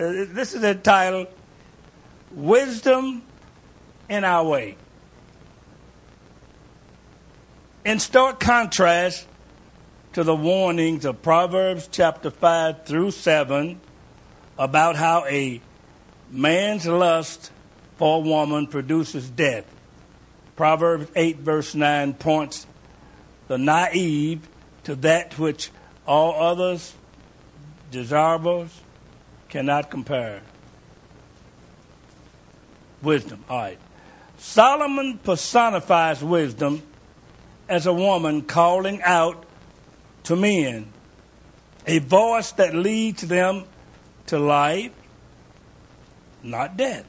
Uh, this is entitled Wisdom in Our Way. In stark contrast to the warnings of Proverbs chapter 5 through 7 about how a man's lust for a woman produces death. Proverbs 8, verse 9 points the naive to that which all others desirables cannot compare. Wisdom, all right. Solomon personifies wisdom as a woman calling out to men, a voice that leads them to life, not death.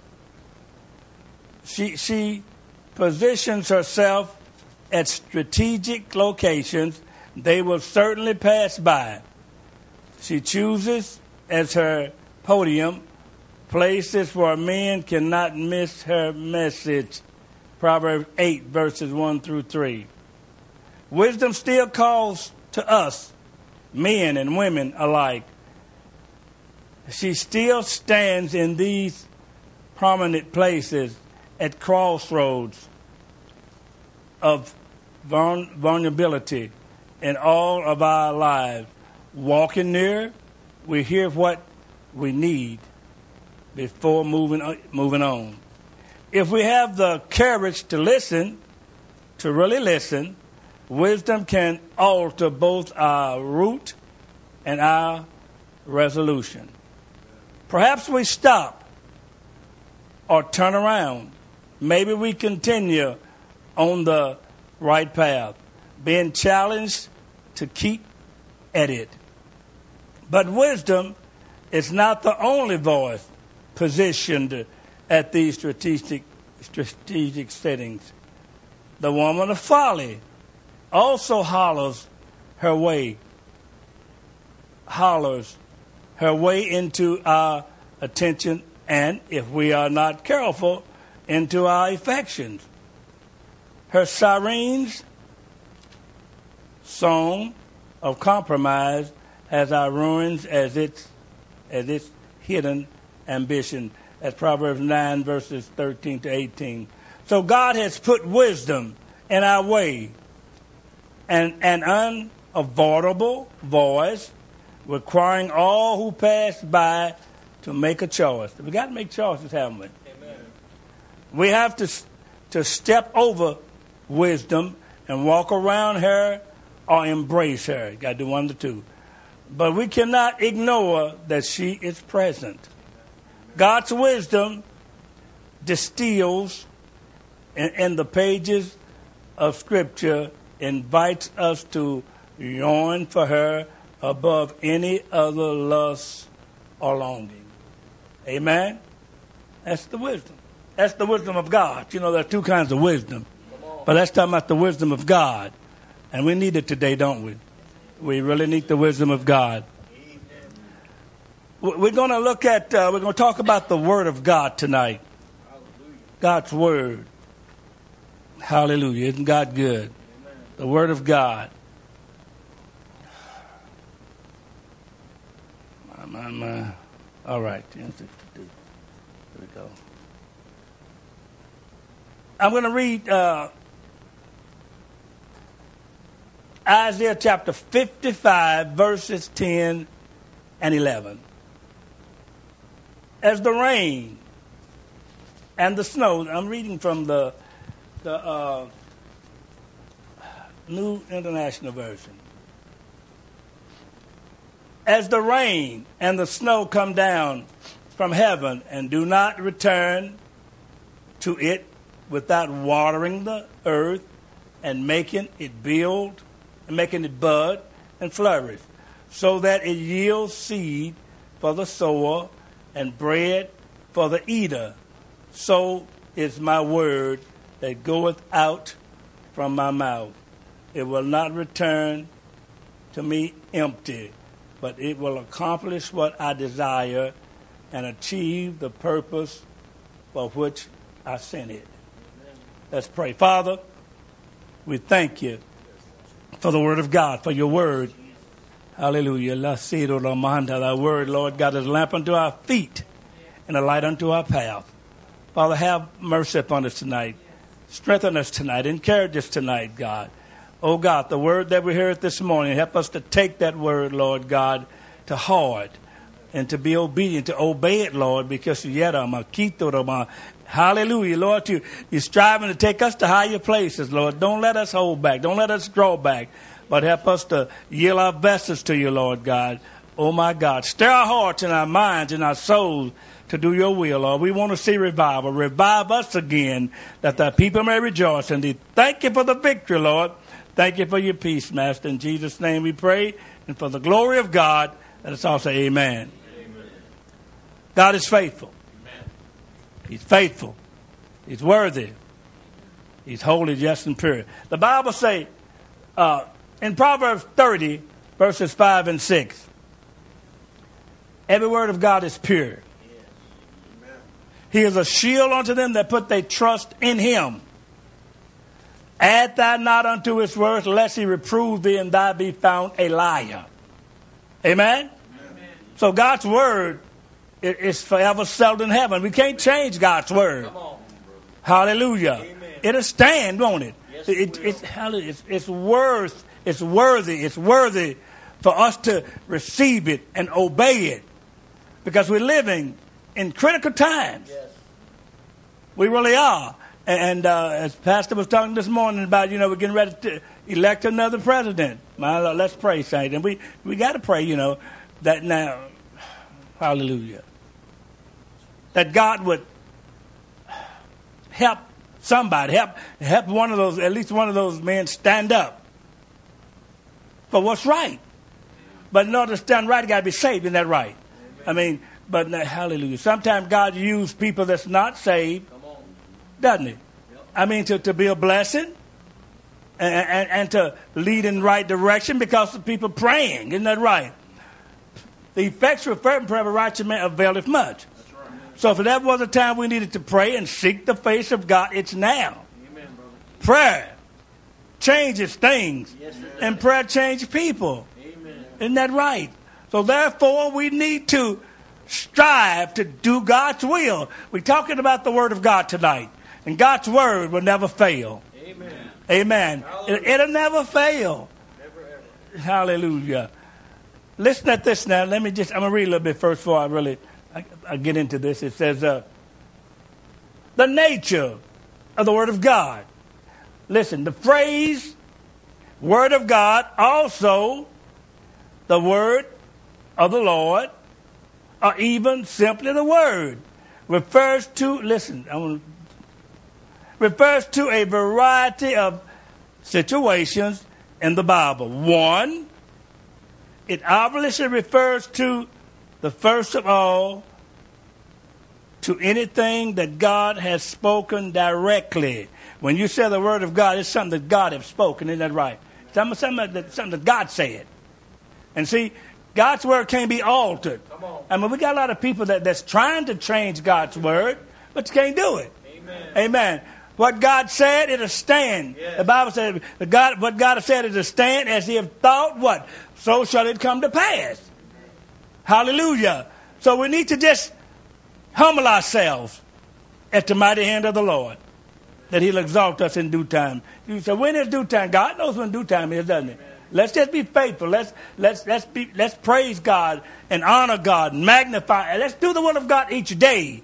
She, she positions herself at strategic locations they will certainly pass by. She chooses as her podium places where men cannot miss her message. Proverbs 8, verses 1 through 3. Wisdom still calls to us, men and women alike. She still stands in these prominent places at crossroads of vulnerability in all of our lives. Walking near, we hear what we need before moving, moving on. If we have the courage to listen, to really listen, wisdom can alter both our route and our resolution. Perhaps we stop or turn around. Maybe we continue on the right path, being challenged to keep at it. But wisdom is not the only voice positioned at these strategic, strategic settings. The woman of folly also hollers her way, hollers her way into our attention, and if we are not careful, into our affections. Her sirens song of compromise has our ruins as its Uh, as its hidden ambition, as Proverbs 9, verses 13 to 18. So God has put wisdom in our way, and an unavoidable voice requiring all who pass by to make a choice. We got to make choices, haven't we? Amen. We have to to step over wisdom and walk around her or embrace her. You got to do one of the two. But we cannot ignore that she is present. God's wisdom distills in, in the pages of Scripture, invites us to yearn for her above any other lust or longing. Amen? That's the wisdom. That's the wisdom of God. You know, there are two kinds of wisdom. But let's talk about the wisdom of God. And we need it today, don't we? We really need the wisdom of God. We're going to look at, uh, we're going to talk about the Word of God tonight. God's Word. Hallelujah. Isn't God good? The Word of God. All right. Here we go. I'm going to read uh, Isaiah chapter 55, verses 10 and 11. As the rain and the snow, I'm reading from the, the uh, New International Version. As the rain and the snow come down from heaven and do not return to it without watering the earth and making it build and making it bud and flourish, so that it yields seed for the sower and bread for the eater. So is my word that goeth out from my mouth. It will not return to me empty, but it will accomplish what I desire and achieve the purpose for which I sent it. Let's pray. Father, we thank you for the Word of God, for your Word. Hallelujah. Thy word, Lord God, is a lamp unto our feet and a light unto our path. Father, have mercy upon us tonight. Strengthen us tonight. Encourage us tonight, God. Oh God, the word that we heard this morning, help us to take that word, Lord God, to heart and to be obedient, to obey it, Lord, because yet I'm a Hallelujah, Lord. You, you're striving to take us to higher places, Lord. Don't let us hold back. Don't let us draw back. But help us to yield our vessels to you, Lord God. Oh my God. Stir our hearts and our minds and our souls to do your will, Lord. We want to see revival. Revive us again that the people may rejoice. And thank you for the victory, Lord. Thank you for your peace, Master. In Jesus' name we pray. And for the glory of God, let us all say amen. amen. God is faithful. He's faithful. He's worthy. He's holy, just, and pure. The Bible say uh, in Proverbs 30, verses 5 and 6, every word of God is pure. He is a shield unto them that put their trust in him. Add thou not unto his words, lest he reprove thee and thou be found a liar. Amen? Amen. So God's word is forever settled in heaven. We can't change God's word. Hallelujah. Amen. It'll stand, won't it? Yes, it, it, it's, it's, it's worth, it's worthy, it's worthy for us to receive it and obey it. Because we're living in critical times. Yes. We really are. And uh, as Pastor was talking this morning about, you know, we're getting ready to elect another president. My Lord, let's pray, Saint. And we, we got to pray, you know, that now, hallelujah, that God would help somebody, help, help one of those, at least one of those men stand up for what's right. But in order to stand right, you got to be saved. Isn't that right? Amen. I mean, but hallelujah. Sometimes God uses people that's not saved, doesn't He? Yep. I mean, to, to be a blessing and, and, and, to lead in the right direction because of people praying. Isn't that right? The effectual fervent prayer of a righteous man availeth much. So if that was a time we needed to pray and seek the face of God, it's now. Amen, prayer changes things, yes, and prayer changes people. Amen. Isn't that right? So therefore, we need to strive to do God's will. We're talking about the Word of God tonight. And God's Word will never fail. Amen. Amen. It, will never fail. Never, Hallelujah. Listen at this now. Let me just, I'm going to read a little bit first before I really I, I get into this. It says, uh, the nature of the Word of God. Listen, the phrase Word of God, also the Word of the Lord, or even simply the word, refers to, listen, I want refers to a variety of situations in the Bible. One, it obviously refers to the first of all, to anything that God has spoken directly. When you say the word of God, it's something that God has spoken, isn't that right? Something, something, that, something that God said. And see, God's word can't be altered. I mean, we got a lot of people that, that's trying to change God's word, but you can't do it. Amen. Amen. What God said, it'll stand. Yes. The Bible said, God, what God has said, it'll stand as He have thought, what? So shall it come to pass. Hallelujah. So we need to just humble ourselves at the mighty hand of the Lord, that He'll exalt us in due time. You say, when is due time? God knows when due time is, doesn't He? Let's just be faithful. Let's let's let's be let's praise God and honor God and magnify. Let's do the will of God each day.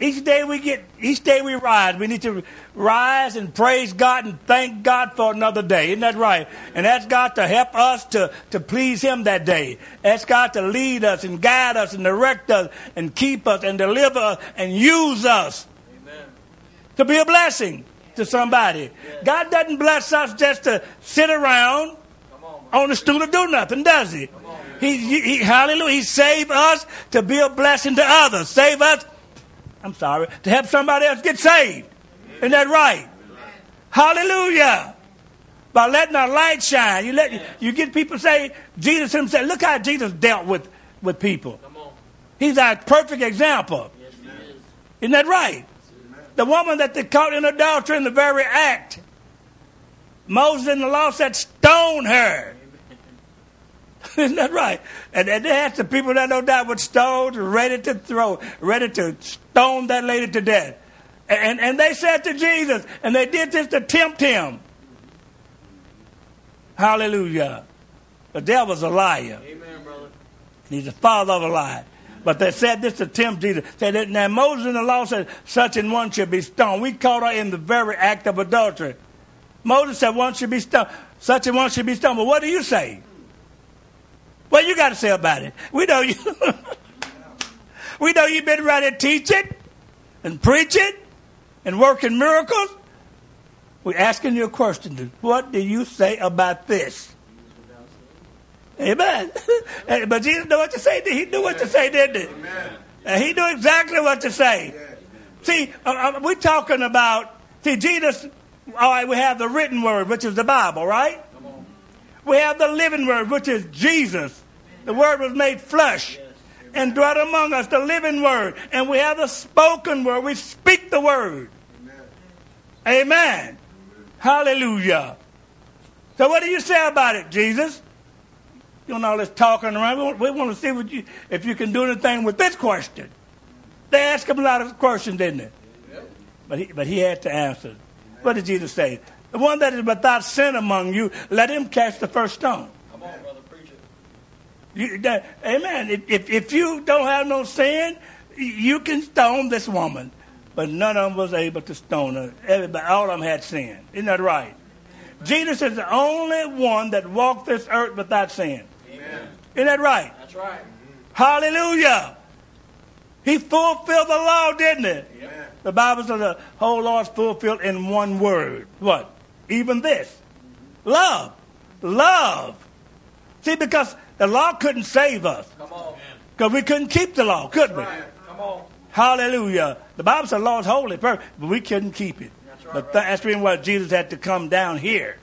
Each day we get, each day we rise, we need to rise and praise God and thank God for another day. Isn't that right? And ask God to help us to, to please Him that day. Ask God to lead us and guide us and direct us and keep us and deliver us and use us Amen. to be a blessing to somebody. God doesn't bless us just to sit around on the stool and do nothing, does? He, he, he? Hallelujah. He saved us to be a blessing to others. Save us, I'm sorry, to help somebody else get saved. Isn't that right? Hallelujah. By letting our light shine. You let you get people say, Jesus himself, look how Jesus dealt with, with people. He's our perfect example. Isn't that right? The woman that they caught in adultery in the very act. Moses in the law said, stone her. Isn't that right? And, and they had some people that no doubt with stones ready to throw, ready to stone that lady to death. And, and they said to Jesus, and they did this to tempt him. Hallelujah. The devil's a liar. Amen, brother. He's the father of a lie. But they said this to tempt Jesus. Said that now Moses in the law said such an one should be stoned. We caught her in the very act of adultery. Moses said one should be stoned. Such an one should be stoned. But what do you say? What you got to say about it? We know you. we know you've been ready to teach it and preach it and working miracles. We're asking you a question. What do you say about this? Amen. but Jesus knew what to say. He knew what to say, didn't he? And he knew exactly what to say. See, uh, uh, we're talking about, see, Jesus, all right, we have the written word, which is the Bible, right? We have the living word, which is Jesus. The word was made flesh and dwelt among us, the living word. And we have the spoken word. We speak the word. Amen. Amen. Hallelujah. So what do you say about it, Jesus? You know all this talking around. We want, we want to see what you, if you can do anything with this question. They asked him a lot of questions, didn't they? But he, but he had to answer. What did Jesus say? The one that is without sin among you, let him cast the first stone. Come on, brother, preach it. You, that, amen. If, if, if you don't have no sin, you can stone this woman. But none of them was able to stone her. Everybody, all of them had sin. Isn't that right? Jesus is the only one that walked this earth without sin. Amen. Isn't that right? That's right. Hallelujah. He fulfilled the law, didn't he? Amen. The Bible says the whole law is fulfilled in one word. What? Even this. Love. Love. See, because the law couldn't save us. Because we couldn't keep the law, could we? Right. Come on. Hallelujah. The Bible says the law is holy, perfect, but we couldn't keep it. That's right, but th- that's the reason why Jesus had to come down here.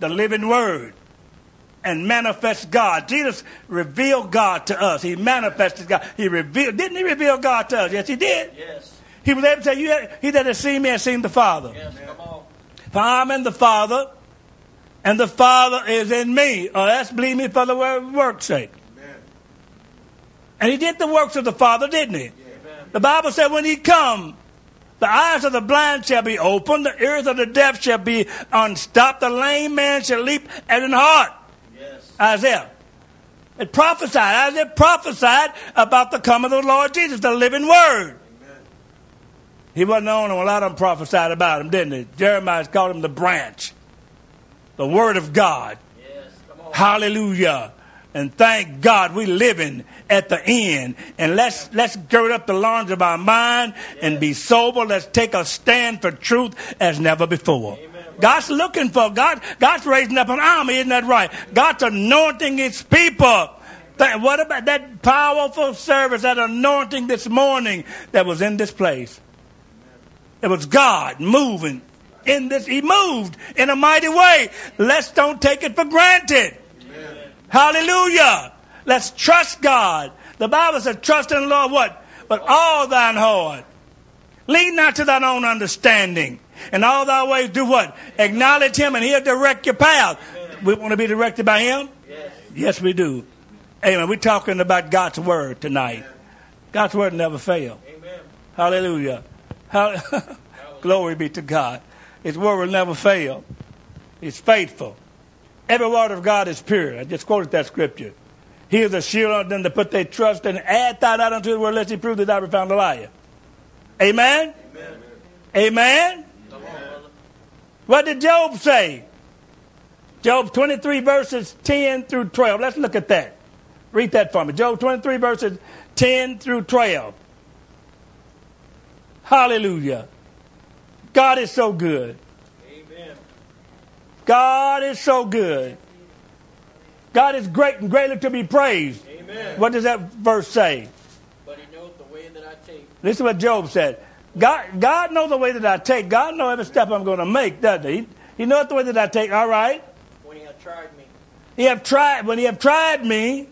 The living word and manifest God. Jesus revealed God to us. He manifested God. He revealed. Didn't he reveal God to us? Yes, he did. Yes. He was able to say, you he that has seen me has seen the Father. Yes. Come on. For I'm in the Father, and the Father is in me. Or that's believe me for the work's sake. And he did the works of the Father, didn't he? Amen. The Bible said when he come, the eyes of the blind shall be opened, the ears of the deaf shall be unstopped, the lame man shall leap at an heart. Yes. Isaiah. It prophesied. Isaiah prophesied about the coming of the Lord Jesus, the living word. He wasn't the only one. A lot of them prophesied about him, didn't they? Jeremiah called him the branch, the word of God. Yes. Come on. Hallelujah. And thank God we're living at the end. And let's let's gird up the loins of our mind and be sober. Let's take a stand for truth as never before. God's looking for God. God's raising up an army, isn't that right? God's anointing His people. What about that powerful service, that anointing this morning that was in this place? It was God moving in this. He moved in a mighty way. Let's don't take it for granted. Hallelujah. Let's trust God. The Bible says, trust in the Lord what? But all thine heart. Lean not to thine own understanding. And all thy ways do what? Acknowledge him and he'll direct your path. We want to be directed by him? Yes. Yes, we do. Amen. We're talking about God's word tonight. God's word never fails. Amen. Hallelujah. Glory be to God. His word will never fail. He's faithful. Every word of God is pure. I just quoted that scripture. He is a shield unto them to put their trust in. Add thou not unto his word, lest he prove that thou be found a liar. Amen? Amen. Amen? Brother. What did Job say? Job 23 verses 10 through 12. Let's look at that. Read that for me. Job 23 verses 10 through 12. Hallelujah. God is so good. Amen. God is so good. God is great and greatly to be praised. Amen. What does that verse say? But he knows the way that I take. This is what Job said. God, God knows the way that I take. God knows every step I'm going to make, doesn't he? He knows the way that I take. All right. When he have tried me, He have tried. When he have tried me,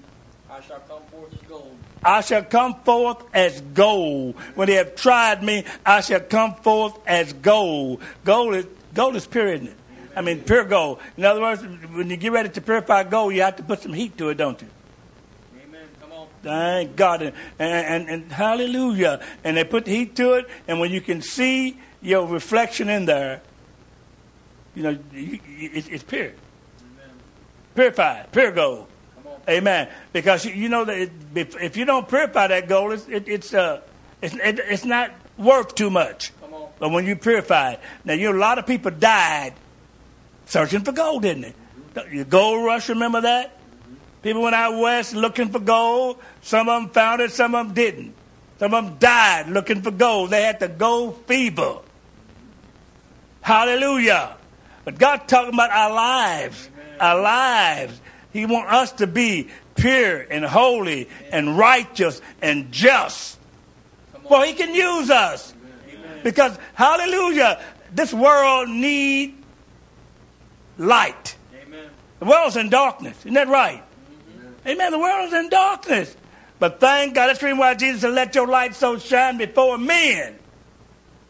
I shall come forth as gold. I shall come forth as gold. When they have tried me, I shall come forth as gold. Gold is gold is pure, isn't it? I mean, pure gold. In other words, when you get ready to purify gold, you have to put some heat to it, don't you? Amen. Come on. Thank God. And, and, and hallelujah. And they put the heat to it, and when you can see your reflection in there, you know, it's, it's pure. Amen. Purified, pure gold. Amen. Because you, know that if, you don't purify that gold, it's, it, it's, uh, it's, it, it's not worth too much. But when you purify it, now you know, a lot of people died searching for gold, didn't they? The gold rush, remember that? People went out west looking for gold. Some of them found it, some of them didn't. Some of them died looking for gold. They had the gold fever. Hallelujah. But God talking about our lives. Our lives. He wants us to be pure and holy and righteous and just. Well, he can use us. Because, hallelujah, this world need light. Amen. The world's in darkness. Isn't that right? Amen. The world's in darkness. But thank God, that's the reason why Jesus said, let your light so shine before men.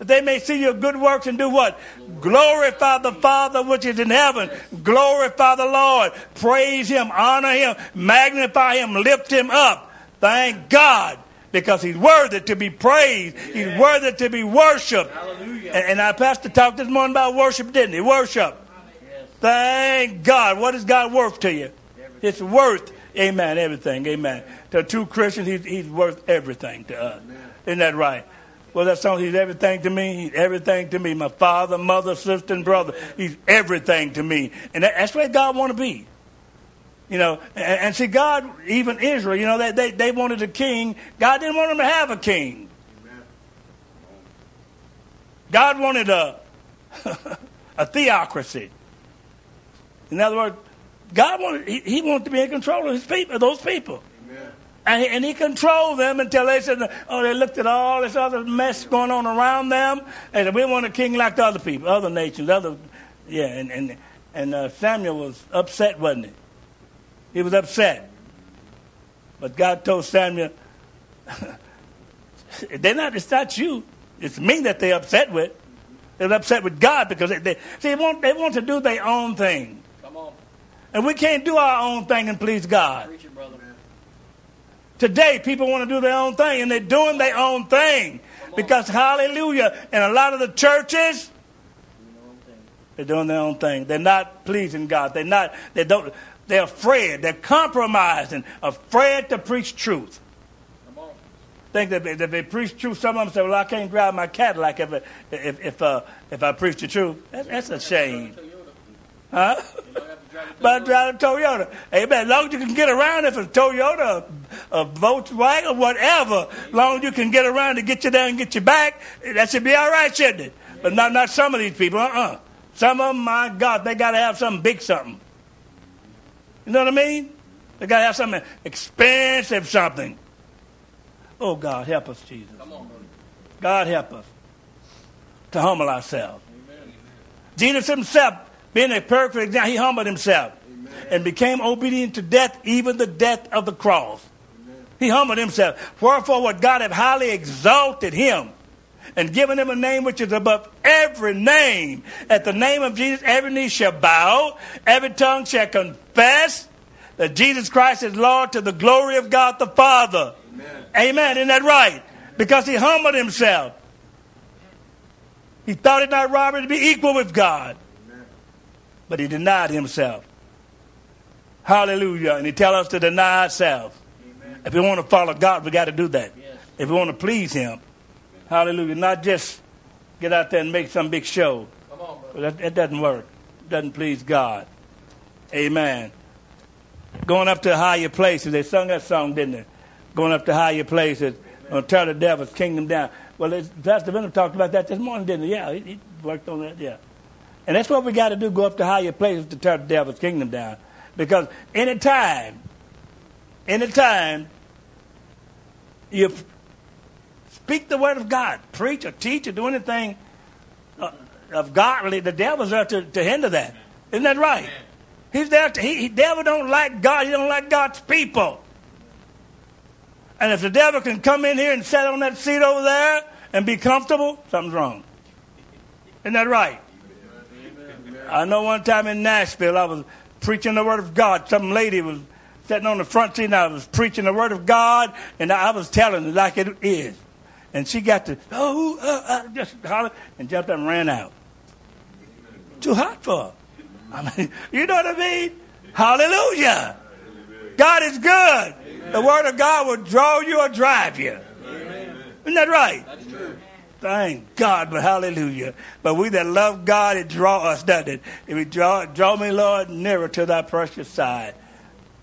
That they may see your good works and do what? Glorify the Father which is in heaven. Glorify the Lord. Praise Him. Honor Him. Magnify Him. Lift Him up. Thank God. Because He's worthy to be praised. He's worthy to be worshiped. Hallelujah. And, and our pastor talked this morning about worship, didn't he? Worship. Yes. Thank God. What is God worth to you? It's worth, amen, everything. Amen. To two Christians, he's, he's worth everything to us. Isn't that right? Well, that song, he's everything to me. He's everything to me. My father, mother, sister, and brother. He's everything to me. And that, that's where God want to be. You know, and, and see, God, even Israel, you know, they, they, they wanted a king. God didn't want them to have a king. God wanted a, a theocracy. In other words, God wanted, he, he wanted to be in control of his people, those people. And he, and he controlled them until they said, oh, they looked at all this other mess going on around them. And said, we want a king like the other people, other nations, other, yeah. And, and, and uh, Samuel was upset, wasn't he? He was upset. But God told Samuel, they're not, it's not you. It's me that they're upset with. They're upset with God because they, they, see, they, want, they want to do their own thing. Come on. And we can't do our own thing and please God. Brother. Today, people want to do their own thing, and they're doing their own thing. Because, hallelujah, in a lot of the churches, they're doing their own thing. They're not pleasing God. They're not, they don't, they're afraid. They're compromising, afraid to preach truth. Think that if they preach truth, some of them say, well, I can't drive my Cadillac if, if, if, uh, if I preach the truth. That, that's a shame. Huh? You don't have to drive a But drive a Toyota. Amen. As long as you can get around, if it's a Toyota, a, a Volkswagen, whatever, as long as you can get around to get you there and get you back, that should be all right, shouldn't it? But not, not some of these people. Uh-uh. Some of them, my God, they got to have something big something. You know what I mean? They got to have something expensive something. Oh, God, help us, Jesus. Come on, brother. God help us to humble ourselves. Amen. Jesus himself, being a perfect example, he humbled himself and became obedient to death, even the death of the cross. He humbled himself. Wherefore, what God have highly exalted him and given him a name which is above every name. At the name of Jesus, every knee shall bow, every tongue shall confess that Jesus Christ is Lord to the glory of God the Father. Amen. Amen. Isn't that right? Because he humbled himself. He thought it not robbery to be equal with God. But he denied himself. Hallelujah. And he tell us to deny ourselves. Amen. If we want to follow God, we got to do that. Yes. If we want to please him. Hallelujah. Not just get out there and make some big show. Come on, brother. That, that doesn't work. doesn't please God. Amen. Going up to higher places. They sung that song, didn't they? Going up to higher places. Gonna tear the devil's kingdom down. Well, Pastor Venable talked about that this morning, didn't he? Yeah, he, he worked on that, yeah. And that's what we got to do, go up to higher places to tear the devil's kingdom down. Because anytime, anytime you speak the word of God, preach or teach or do anything uh, of godly, the devil's there to, to hinder that. Isn't that right? He's there. To, he, he devil don't like God. He don't like God's people. And if the devil can come in here and sit on that seat over there and be comfortable, something's wrong. Isn't that right? I know one time in Nashville, I was preaching the word of God. Some lady was sitting on the front seat, and I was preaching the word of God, and I was telling it like it is. And she got to, oh, uh, uh, just holler, and jumped up and ran out. Too hot for her. I mean, you know what I mean? Hallelujah. God is good. The word of God will draw you or drive you. Isn't that right? That's true. Thank God, but hallelujah. But we that love God, it draw us, doesn't it? If we draw, draw me, Lord, nearer to thy precious side.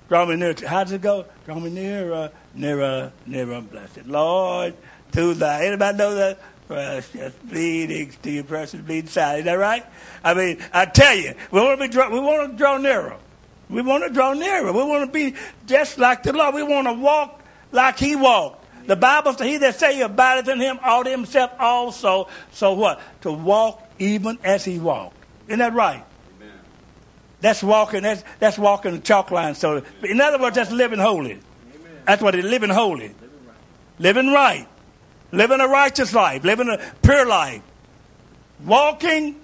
Draw me nearer. To, how does it go? Draw me nearer, nearer, nearer, blessed Lord, to thy. Anybody know that? Precious bleeding to your precious bleeding side. Is that right? I mean, I tell you, we want to be draw, we want to draw nearer. We want to draw nearer. We want to be just like the Lord. We want to walk like He walked. The Bible says, He that say abideth in Him ought himself also. So what? To walk even as He walked. Isn't that right? That's walking. That's that's walking the chalk line. So, in other words, that's living holy. That's what it is. Living holy, living right, living a righteous life, living a pure life, walking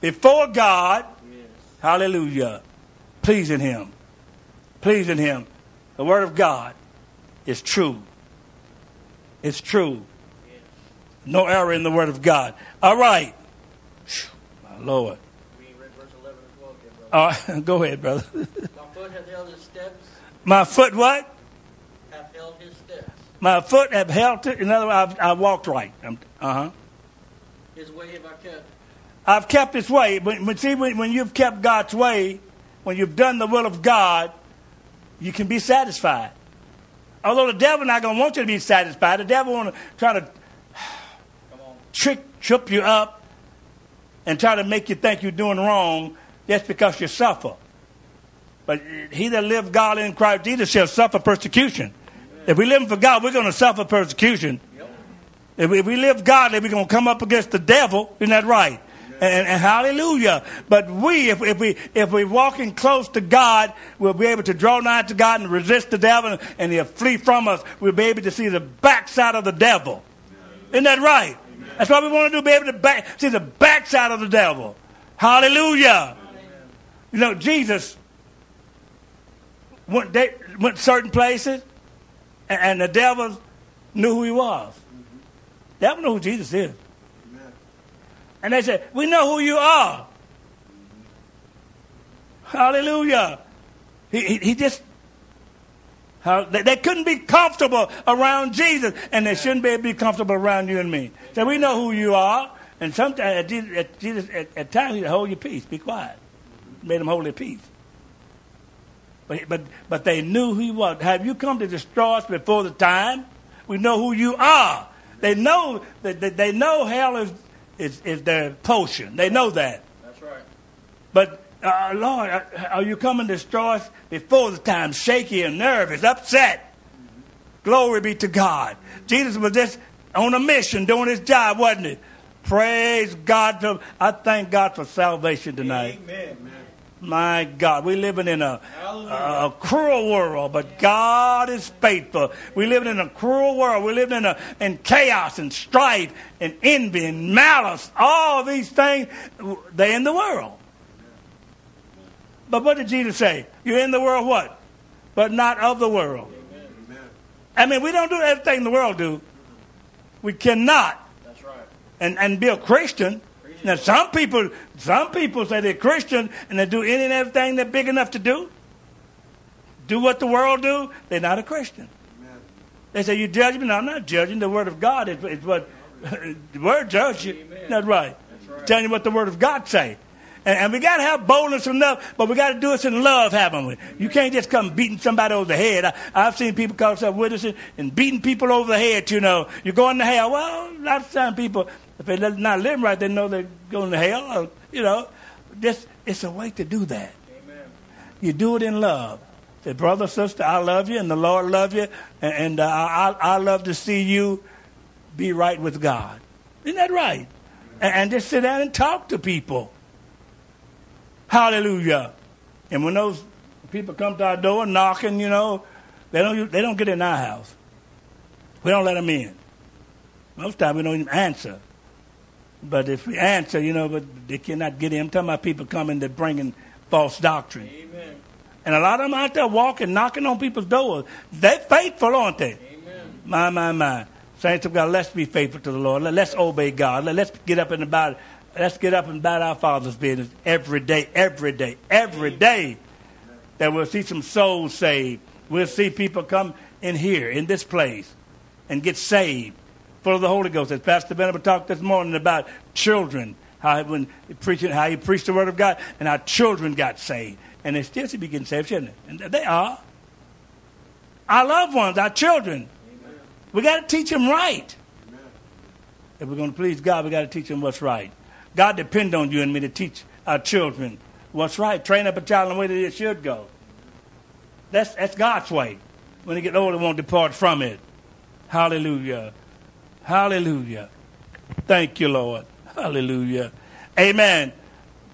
before God. Hallelujah, pleasing Him, pleasing Him. The Word of God is true. It's true. No error in the Word of God. All right, my Lord. We read verse 11 and 12 again, brother. All right, go ahead, brother. My foot hath held his steps, My foot, what? hath held his steps. My foot have held it. In other words, I've, I walked right. Uh huh. His way have I kept. I've kept His way. But, but see, when, when you've kept God's way, when you've done the will of God, you can be satisfied. Although the devil not going to want you to be satisfied, the devil want to try to trick, trip you up, and try to make you think you're doing wrong. just because you suffer. But he that live God in Christ Jesus shall suffer persecution. If we live for God, we're going to suffer persecution. If we, if we live godly, we're going to come up against the devil. Isn't that right? And, and hallelujah. But we, if, if we if we're walking close to God, we'll be able to draw nigh to God and resist the devil, and he'll flee from us. We'll be able to see the backside of the devil. Isn't that right? That's what we want to do. Be able to back, see the backside of the devil. Hallelujah. You know, Jesus went, they, went certain places, and, and the devil knew who he was. The devil knew who Jesus is. And they said, We know who you are. Hallelujah. He, he, he just, how, they, they couldn't be comfortable around Jesus, and they shouldn't be be comfortable around you and me. So we know who you are, and sometimes at Jesus, at, Jesus, at, at times, he said, Hold your peace, be quiet. Made them hold their peace. But, but, but they knew who he was. Have you come to destroy us before the time? We know who you are. They know that that they know hell is, is, is their potion. They know that. That's right. But uh, Lord, are- are you coming to destroy us before the time? Shaky and nervous, upset. Glory be to God. Jesus was just on a mission, doing his job, wasn't he? Praise God. For, I thank God for salvation tonight. Amen. My God, we're living in a, a, a cruel world, but God is faithful. We're living in a cruel world. We're living in, a, in chaos and strife and envy and malice. All these things, they're in the world. But what did Jesus say? You're in the world what? But not of the world. I mean, we don't do everything the world do. We cannot That's right. and, and be a Christian. Now, some people, some people say they're Christian and they do any and everything they're big enough to do. Do what the world do. They're not a Christian. They say you judge me. No, I'm not judging. The Word of God is, is what the Word judges you. That's right. right. Telling you what the Word of God say. And, and we got to have boldness enough, but we got to do it in love, haven't we? You can't just come beating somebody over the head. I, I've seen people call themselves witnesses and beating people over the head, you know. You're going to hell. Well, a lot of times people, if they're not living right, they know they're going to hell. Or, you know, this, it's a way to do that. Amen. You do it in love. Say, brother, sister, I love you, and the Lord love you, and, and uh, I, I love to see you be right with God. Isn't that right? And, and just sit down and talk to people. Hallelujah. And when those people come to our door knocking, you know, they don't they don't get in our house. We don't let them in. Most times we don't even answer. But if we answer, you know, but they cannot get in. I'm talking about people coming that bringing false doctrine. Amen. And a lot of them out there walking, knocking on people's doors. They're faithful, aren't they? Amen. My, my, my. Saints of God, let's be faithful to the Lord. Let- Let's obey God. Let's get up and about. Let's get up and about our Father's business every day, every day, every day. That we'll see some souls saved. We'll see people come in here, in this place, and get saved, full of the Holy Ghost. As Pastor Venable talked this morning about children, how when he preached, how he preached the Word of God, and how children got saved, and they still should be getting saved, shouldn't they? And they are. Our loved ones, our children. We got to teach them right. If we're going to please God, we got to teach them what's right. God depend on you and me to teach our children what's right. Train up a child in the way that it should go. That's, that's God's way. When they get older, they won't depart from it. Hallelujah. Hallelujah. Thank you, Lord. Hallelujah. Amen.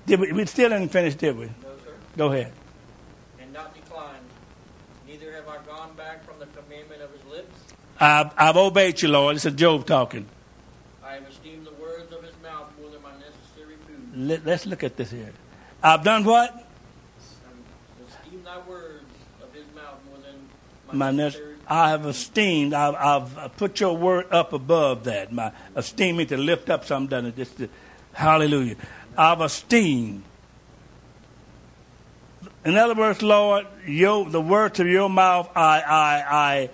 Did we, we still didn't finish, did we? No, sir. Go ahead. And not declined. Neither have I gone back from the commandment of his lips. I've, I've obeyed you, Lord. This is Job talking. I have esteemed the words of his mouth more than my necessary food. Let, let's look at this here. I've done what? Esteem thy words of his mouth more than my, my ne- necessary I have esteemed. I've, I've put your word up above that. My esteem means to lift up something. Doesn't it? Just to, hallelujah. I've esteemed. In other words, Lord, your, the words of your mouth, I, I,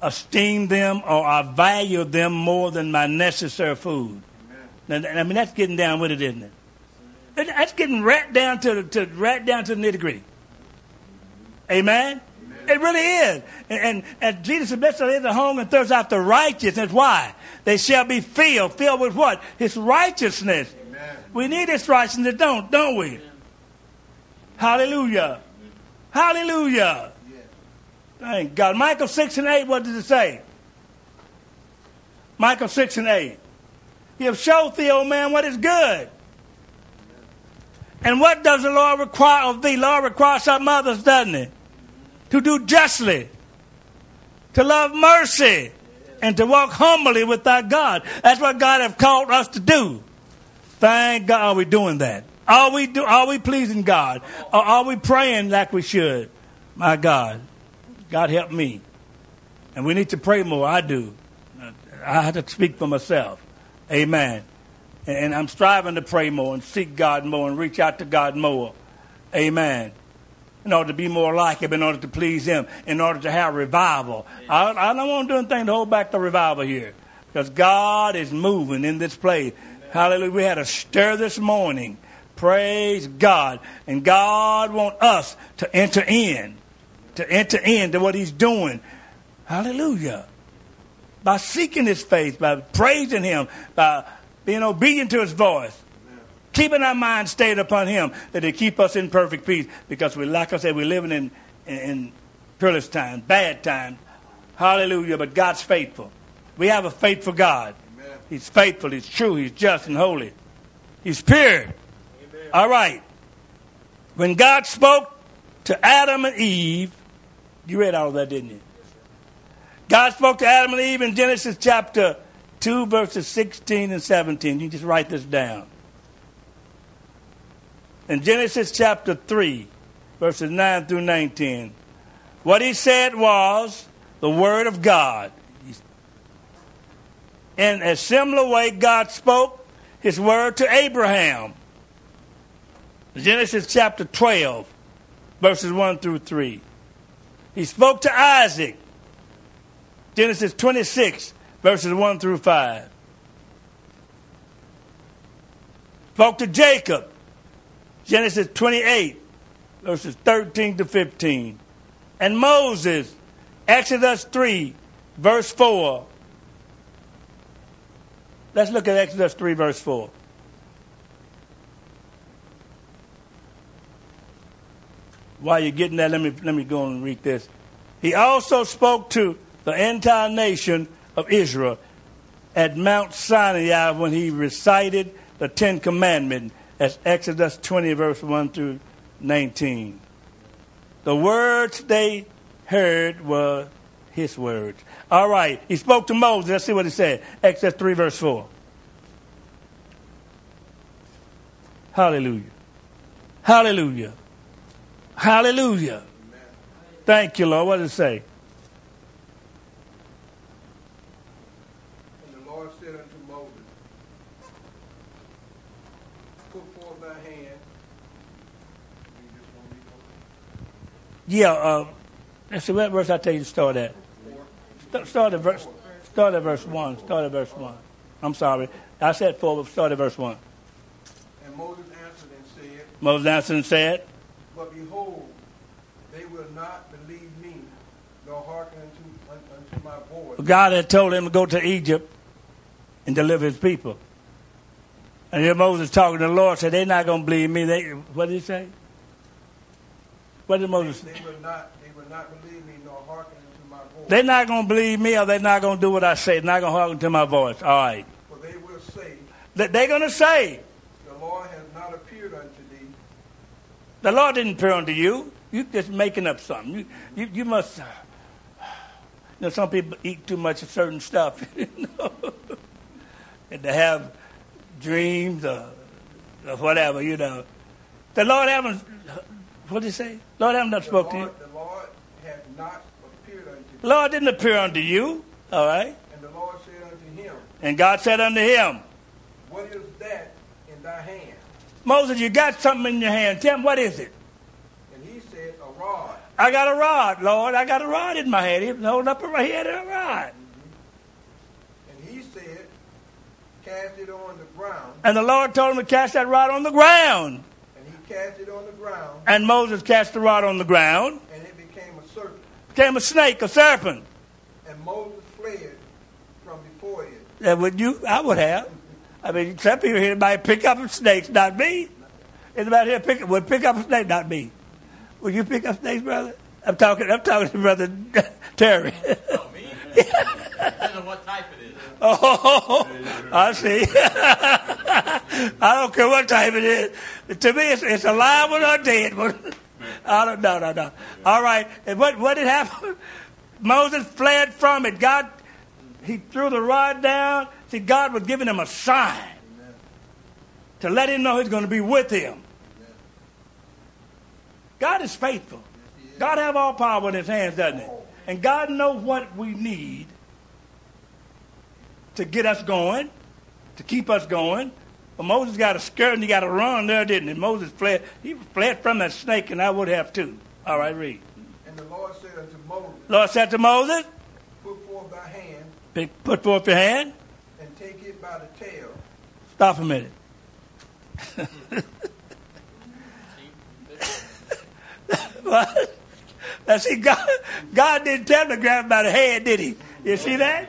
I esteem them or I value them more than my necessary food. I mean, that's getting down with it, isn't it? That's getting right down to, the- to right down to the nitty gritty. Amen? It really is. And, and, and Jesus said, Blessed are the hunger and thirst after righteousness. Why? They shall be filled. Filled with what? His righteousness. We need His righteousness, don't, don't we? Hallelujah. Hallelujah. Thank God. Micah 6 and 8, what does it say? Micah 6 and 8. He have showed thee, O man, what is good. And what does the Lord require of thee? Lord requires some others, doesn't he? To do justly, to love mercy, and to walk humbly with thy God. That's what God have called us to do. Thank God, are we doing that? Are we do? Are we pleasing God? Or are we praying like we should? My God, God help me. And we need to pray more. I do. I have to speak for myself. Amen. And I'm striving to pray more and seek God more and reach out to God more. Amen. In order to be more like Him, in order to please Him, in order to have revival. I, I don't want to do anything to hold back the revival here. Because God is moving in this place. Hallelujah. We had a stir this morning. Praise God. And God wants us to enter in. To enter into what He's doing. Hallelujah by seeking his face, by praising him, by being obedient to his voice, keeping our mind stayed upon him, that he keep us in perfect peace. Because we, like I said, we're living in, in, in peerless times, bad times. Hallelujah. But God's faithful. We have a faithful God. He's faithful, he's true, he's just and holy. He's pure. All right. When God spoke to Adam and Eve, you read all of that, didn't you? God spoke to Adam and Eve in Genesis chapter 2, verses 16 and 17. You just write this down. In Genesis chapter 3, verses 9 through 19, what he said was the Word of God. In a similar way, God spoke his word to Abraham. Genesis chapter 12, verses 1 through 3. He spoke to Isaac. Genesis 26, verses 1 through 5. Spoke to Jacob. Genesis 28, verses 13 to 15. And Moses, Exodus 3, verse 4. Let's look at Exodus 3, verse 4. While you're getting that, let me, let me go and read this. He also spoke to the entire nation of Israel at Mount Sinai when he recited the Ten Commandments. That's Exodus 20, verse 1 through 19. The words they heard were his words. All right, he spoke to Moses. Let's see what he said. Exodus 3, verse 4. Hallelujah. Hallelujah. Hallelujah. Thank you, Lord. What does it say? And the Lord said unto Moses, Put forth thy hand. You just want me to- Yeah, uh, let's what verse I tell you to start at. St- Start at verse. Start at verse one. Start at verse one. I'm sorry, I said four, but start at verse one. And Moses answered and said, Moses answered and said, But behold, they will not believe me, nor hearken unto, unto my voice. God had told him to go to Egypt and deliver his people. And here Moses talking to the Lord said, They're not going to believe me. They, what did he say? What did Moses say? They will not, they will not believe me, nor hearken unto my voice. They're not going to believe me or they're not going to do what I say. They're not going to hearken to my voice. All right. For they will say, That They're going to say, The Lord has not appeared unto thee. The Lord didn't appear unto you. You just making up something. You, you, you must. You know, some people eat too much of certain stuff, you know, and they have dreams or, or whatever, you know. The Lord haven't. What did he say? Lord I have not spoken to you. Lord, the Lord has not appeared unto. The Lord didn't appear unto you. All right. And the Lord said unto him, And God said unto him, What is that in thy hand? Moses, you got something in your hand. Tell me what is it? And he said, A rod. I got a rod, Lord. I got a rod in my hand. He was holding up a he had a rod. Mm-hmm. And he said, Cast it on the ground. And the Lord told him to cast that rod on the ground. And cast it on the ground, And Moses cast the rod on the ground. and it became a serpent. Became a snake, a serpent. And Moses fled from before it. That would you? I would have. I mean, some people here might pick up snakes, not me. Anybody here pick would pick up a snake, not me. Would you pick up snakes, brother? I'm talking. I'm talking to brother Terry. Oh, me? Depends on what type it is. Oh, I see. I don't care what type it is. To me, it's, it's a live one or a dead one. I don't know. No, no. All right. And what what did happen? Moses fled from it. God, he threw the rod down. See, God was giving him a sign to let him know he's going to be with him. God is faithful. God have all power in his hands, doesn't he? And God knows what we need to get us going, to keep us going. But Moses got a skirt and he got to run there, didn't he? Moses fled. He fled from that snake, and I would have too. All right, read. And the Lord said unto Moses, Lord said to Moses, Put forth thy hand, "Pick- Put forth your hand. and take it by the tail. Stop a minute. what? Now, see, God, God didn't tell him to grab him by the head, did he? You see that?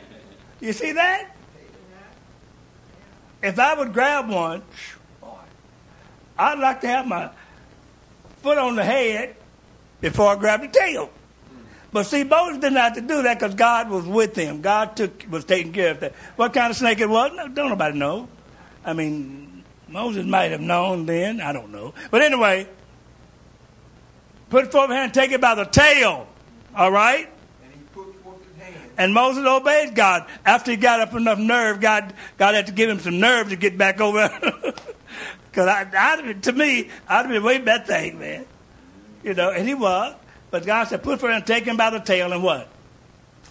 You see that? If I would grab one, I'd like to have my foot on the head before I grab the tail. But see, Moses didn't have to do that because God was with him. God took was taking care of that. What kind of snake it was? Don't nobody know. I mean, Moses might have known then. I don't know. But anyway, put forth hand, take it by the tail. All right. And he put forth his hand, And Moses obeyed God. After he got up enough nerve, God, God had to give him some nerve to get back over. Because I, I, to me, I'd have been waiting that thing, man. You know, and he was. But God said, put forth and take him by the tail, and what?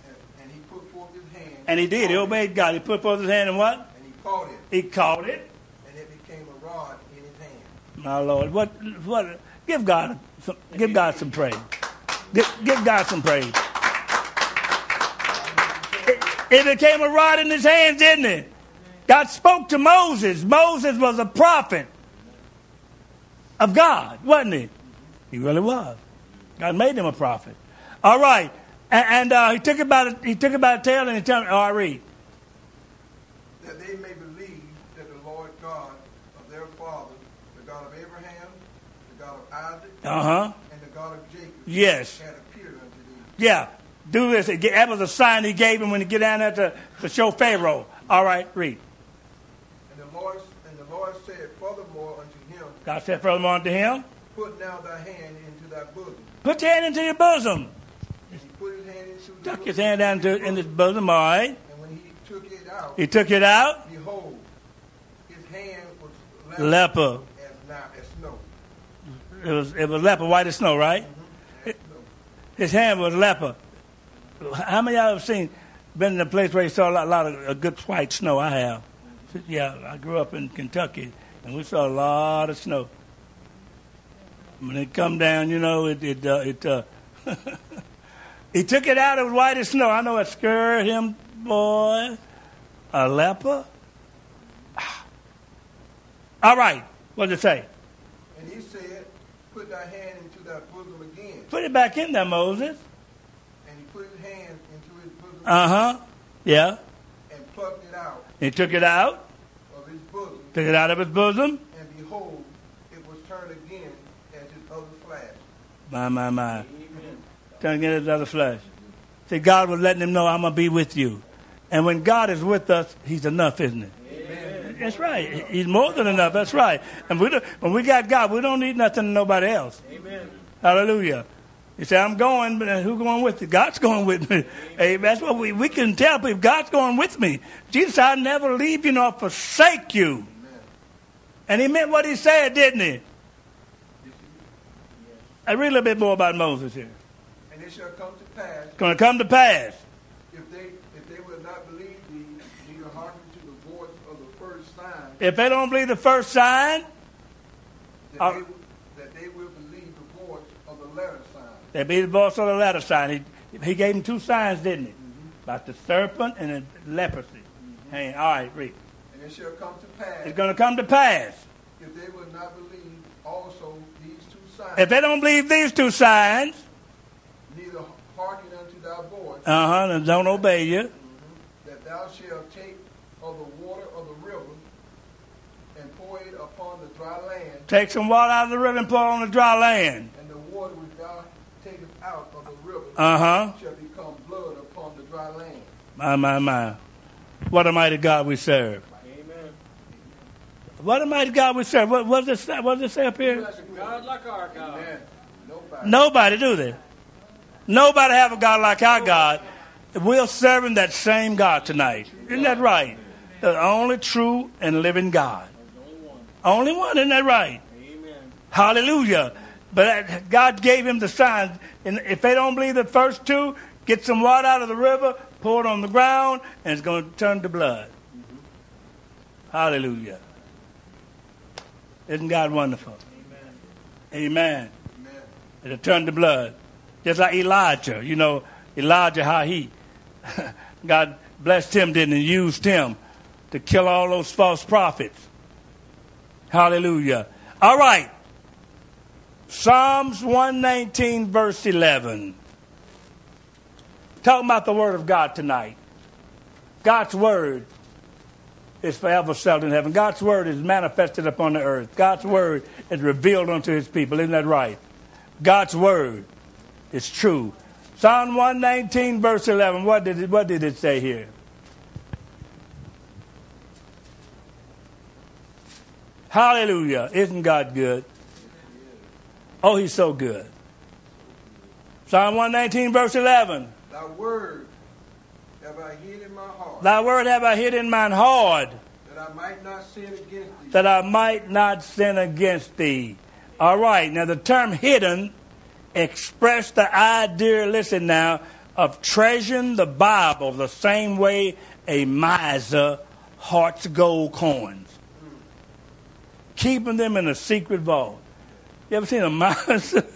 and, and he put forth his hand. And he did. He obeyed God. He put forth his hand, and what? And he caught it, He caught it. and it became a rod in his hand. My Lord, what? What? Give God, some, give God some praise. Give, give God some praise. It, became a rod in his hands, didn't it? God spoke to Moses. Moses was a prophet of God, wasn't he? He really was. God made him a prophet. All right, and, and uh, he took it by the, he took by the tail and he told me, "Oh, I read." That they may believe that the Lord God of their fathers, the God of Abraham, the God of Isaac, Uh huh. and the God of Jacob, Yes. had appeared unto thee. Yeah, do this. That was a sign he gave him when he get down there to, to show Pharaoh. All right, read. And the Lord and the Lord said furthermore unto him, God said furthermore unto him, Put now thy hand into thy bosom. put your hand into your bosom. And he put his hand into Tuck his hand down into in his bosom, all right. And when he took it out, He took it out. behold, his hand was leper Leper. as now. it was it was leper, white as snow, right? Mm-hmm. His hand was leper. How many of y'all have seen been in a place where you saw a lot, lot of a good white snow? I have. Yeah, I grew up in Kentucky, and we saw a lot of snow. When it come down, you know, it it uh, it. Uh, he took it out. It was white as snow. I know it scared him, boy. A leper. All right. What did it say? And he said, Put thy hand into thy bosom again. Put it back in there, Moses. And he put his hand into his bosom Uh huh. Yeah. and plucked it out He took it out. of his bosom. Took it out of his bosom. And behold, it was turned again as his other flash. My, my, my. Amen. Trying to get his other flesh. See, God was letting him know, I'm going to be with you. And when God is with us, he's enough, isn't it? That's right. He's more than enough. That's right. And we when we got God, we don't need nothing to nobody else. Amen. Hallelujah. You say, I'm going, but who's going with you? God's going with me. Hey, that's what we, we can tell people. God's going with me. Jesus said, I'll never leave you nor forsake you. And he meant what he said, didn't he? I read a little bit more about Moses here. And it shall come to pass, It's going to come to pass. if they if they will not believe thee, neither hearken to the voice of the first sign, If they don't believe the first sign, that, Uh, they, that they will believe the voice of the latter sign. They be the voice of the latter sign. He, he gave them two signs, didn't he? About the serpent and the leprosy. Hey, all right, read. And it shall come to pass, It's going to come to pass. if they will not believe also these two signs, If they don't believe these two signs, neither hearken unto thy voice, uh huh, and don't obey you, that thou shalt take of the water of the river and pour it upon the dry land, take some water out of the river and pour it on the dry land. and the water which thou takest out of the river Uh huh. shall become blood upon the dry land. My, my, my. What a mighty God we serve. Amen. What a mighty God we serve. What, what, does, it, what does it say up here? God like our God. Amen. Nobody. Nobody do they? Nobody have a God like our God. We're serving that same God tonight. Isn't that right? The only true and living God. Only one. Only one, isn't that right? Amen. Hallelujah. But God gave him the signs. And if they don't believe the first two, get some water out of the river, pour it on the ground, and it's going to turn to blood. Hallelujah. Isn't God wonderful? Amen. Amen. It'll turn to blood. Just like Elijah. You know, Elijah, how he, God blessed him, didn't he? Used him to kill all those false prophets. Hallelujah. All right. Psalms 119, verse 11. Talking about the Word of God tonight. God's Word is forever settled in heaven. God's Word is manifested upon the earth. God's Word is revealed unto His people. Isn't that right? God's Word is true. Psalm 119, verse 11. What did it, what did it say here? Hallelujah. Isn't God good? Oh, He's so good. Psalm 119, verse 11. Thy word have I hid in my heart, Thy word have I hid in mine heart, that I might not sin against thee. that I might not sin against thee. All right, now the term hidden expressed the idea, listen now, of treasuring the Bible the same way a miser hoards gold coins, keeping them in a secret vault. You ever seen a miser?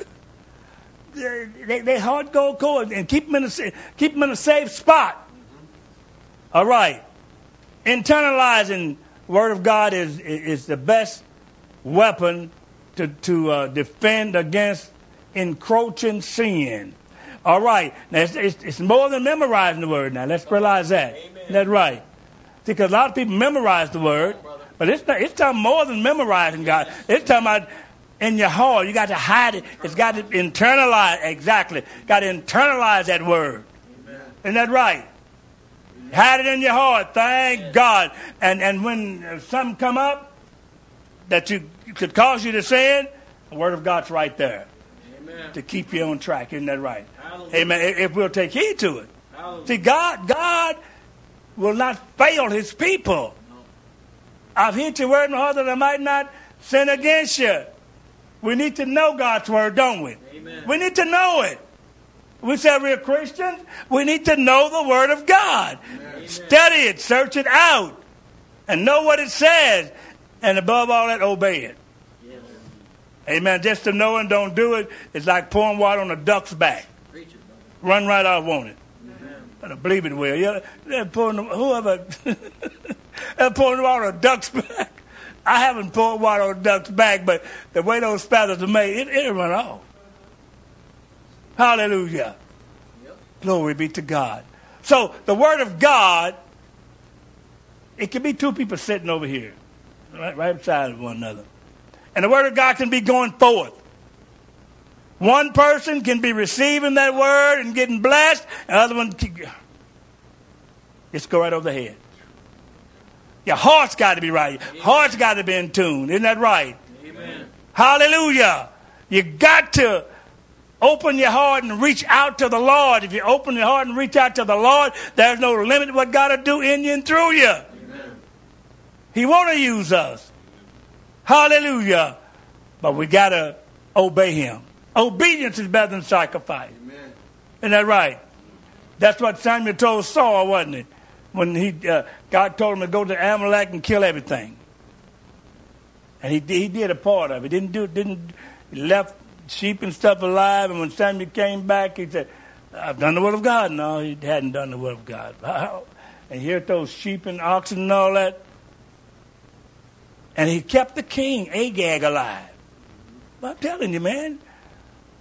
they, they, hoard gold coins and keep them in a, keep them in a safe spot. All right. Internalizing Word of God is, is the best weapon to, to uh, defend against encroaching sin. All right. Now, it's, it's, it's more than memorizing the Word now. Let's realize that. Amen. That's right. Because a lot of people memorize the Word, but it's, not, it's talking more than memorizing God. It's talking about in your heart. You got to hide it. It's got to internalize. Exactly. Got to internalize that Word. Isn't that right? Hide it in your heart. Thank God. And and when something come up that you could cause you to sin, the Word of God's right there Amen. to keep you on track. Isn't that right? Hallelujah. Amen. If if we'll take heed to it. Hallelujah. See, God, God will not fail His people. I've hid your word in my heart that I might not sin against you. We need to know God's word, don't we? Amen. We need to know it. We say we're Christians. We need to know the word of God. Study it, search it out, and know what it says. And above all that, obey it. Yes. Amen. Just to know and don't do it is like pouring water on a duck's back. Run right off, won't it? Amen. I don't believe it will. Yeah, they're pouring whoever they're pouring water on a duck's back. I haven't poured water on a duck's back, but the way those spatters are made, it, it'll run off. Hallelujah. Yep. Glory be to God. So the word of God, it can be two people sitting over here, right, right beside one another. And the word of God can be going forth. One person can be receiving that word and getting blessed, and the other one can just go right over the head. Your heart's got to be right. Your heart's got to be in tune. Isn't that right? Amen. Hallelujah. You got to open your heart and reach out to the Lord. If you open your heart and reach out to the Lord, there's no limit to what God will do in you and through you. He want to use us. Hallelujah. But we got to obey him. Obedience is better than sacrifice. Amen. Isn't that right? That's what Samuel told Saul, wasn't it? When he, uh, God told him to go to Amalek and kill everything. And he, he did a part of it. Didn't do didn't left sheep and stuff alive. And when Samuel came back, he said, "I've done the will of God." No, he hadn't done the will of God. And here those sheep and oxen and all that. And he kept the king Agag alive. I'm telling you, man.